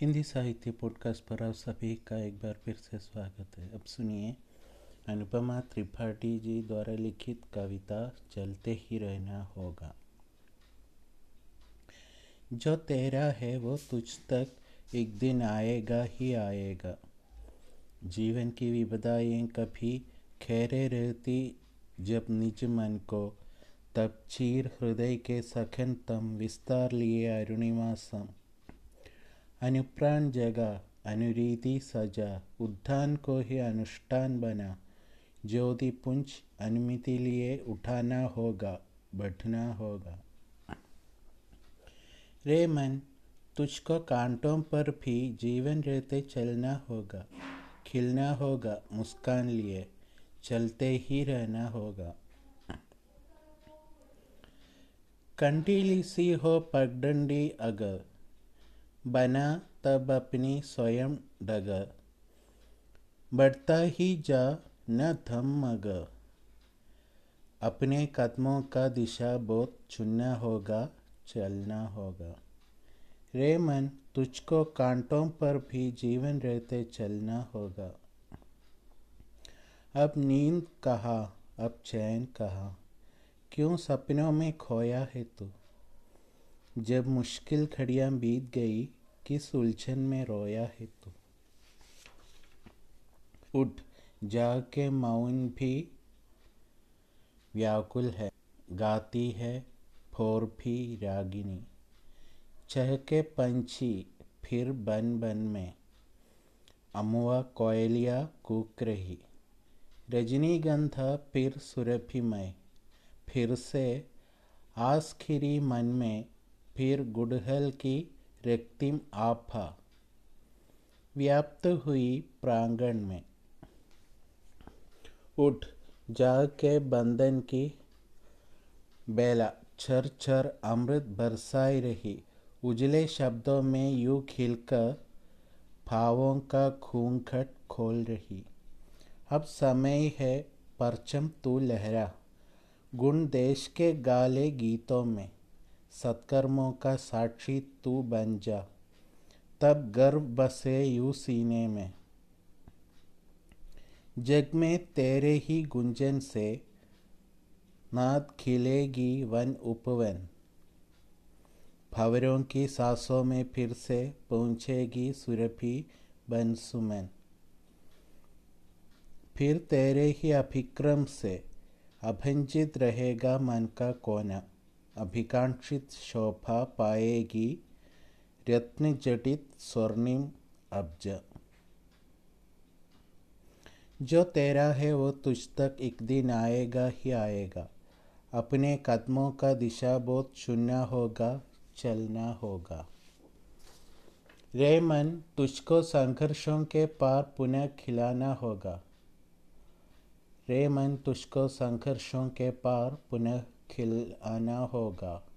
हिंदी साहित्य पॉडकास्ट पर आप सभी का एक बार फिर से स्वागत है। अब सुनिए अनुपमा त्रिपाठी जी द्वारा लिखित कविता चलते ही रहना होगा। जो तेरा है वो तुझ तक एक दिन आएगा ही आएगा। जीवन की विपदाएँ कभी खेरे रहती जब निज मन को तब चीर हृदय के सखन तम विस्तार लिए अरुणिमा सम। अनुप्राण जगा अनुरीति सजा उद्धान को ही अनुष्ठान बना ज्योति पुंज अनुमिति लिए उठाना होगा बढ़ना होगा रे मन तुझको कांटों पर भी जीवन रहते चलना होगा खिलना होगा मुस्कान लिए चलते ही रहना होगा कंटीली सी हो पगडंडी अगर बना तब अपनी स्वयं डग। बढ़ता ही जा न थम मग। अपने कदमों का दिशा बोध चुनना होगा, चलना होगा। रे मन, तुझको कांटों पर भी जीवन रहते चलना होगा। अब नींद कहा, अब चैन कहा? क्यों सपनों में खोया है तू? जब मुश्किल घड़ियाँ बीत गई किस उलझन में रोया है तू। उठ, जाके मौन भी व्याकुल है, गाती है फोर भी रागिनी। चहके पंछी फिर बन बन में अमुआ कोयलिया कूक रही। रजनीगंधा फिर सुरभिमय फिर से आस खिरी मन में फिर गुड़हल की रक्तिम आफा व्याप्त हुई प्रांगण में। उठ जा के बंधन की बेला। छर छर अमृत बरसाई रही। उजले शब्दों में यू खिलकर भावों का खूंखट खोल रही। अब समय है, परचम तू लहरा। गुण देश के गाले गीतों में। सत्कर्मों का साक्षी तू बन जा। तब गर्व बसे यू सीने में। जग में तेरे ही गुंजन से नाद खिलेगी वन उपवन। भवरों की सांसों में फिर से पहुंचेगी सुरभि बन सुमन। फिर तेरे ही अभिक्रम से अभंजित रहेगा मन का कोना। अभिकांक्षित शोभा पाएगी रत्न जटित स्वर्णिम अब्ज। जो तेरा है वो तुझ तक एक दिन आएगा ही आएगा। अपने कदमों का दिशा बोध चुनना होगा, चलना होगा। रे मन, तुझको संघर्षों के पार पुनः खिलाना होगा। रे मन, तुझको संघर्षों के पार पुनः खिलाना होगा।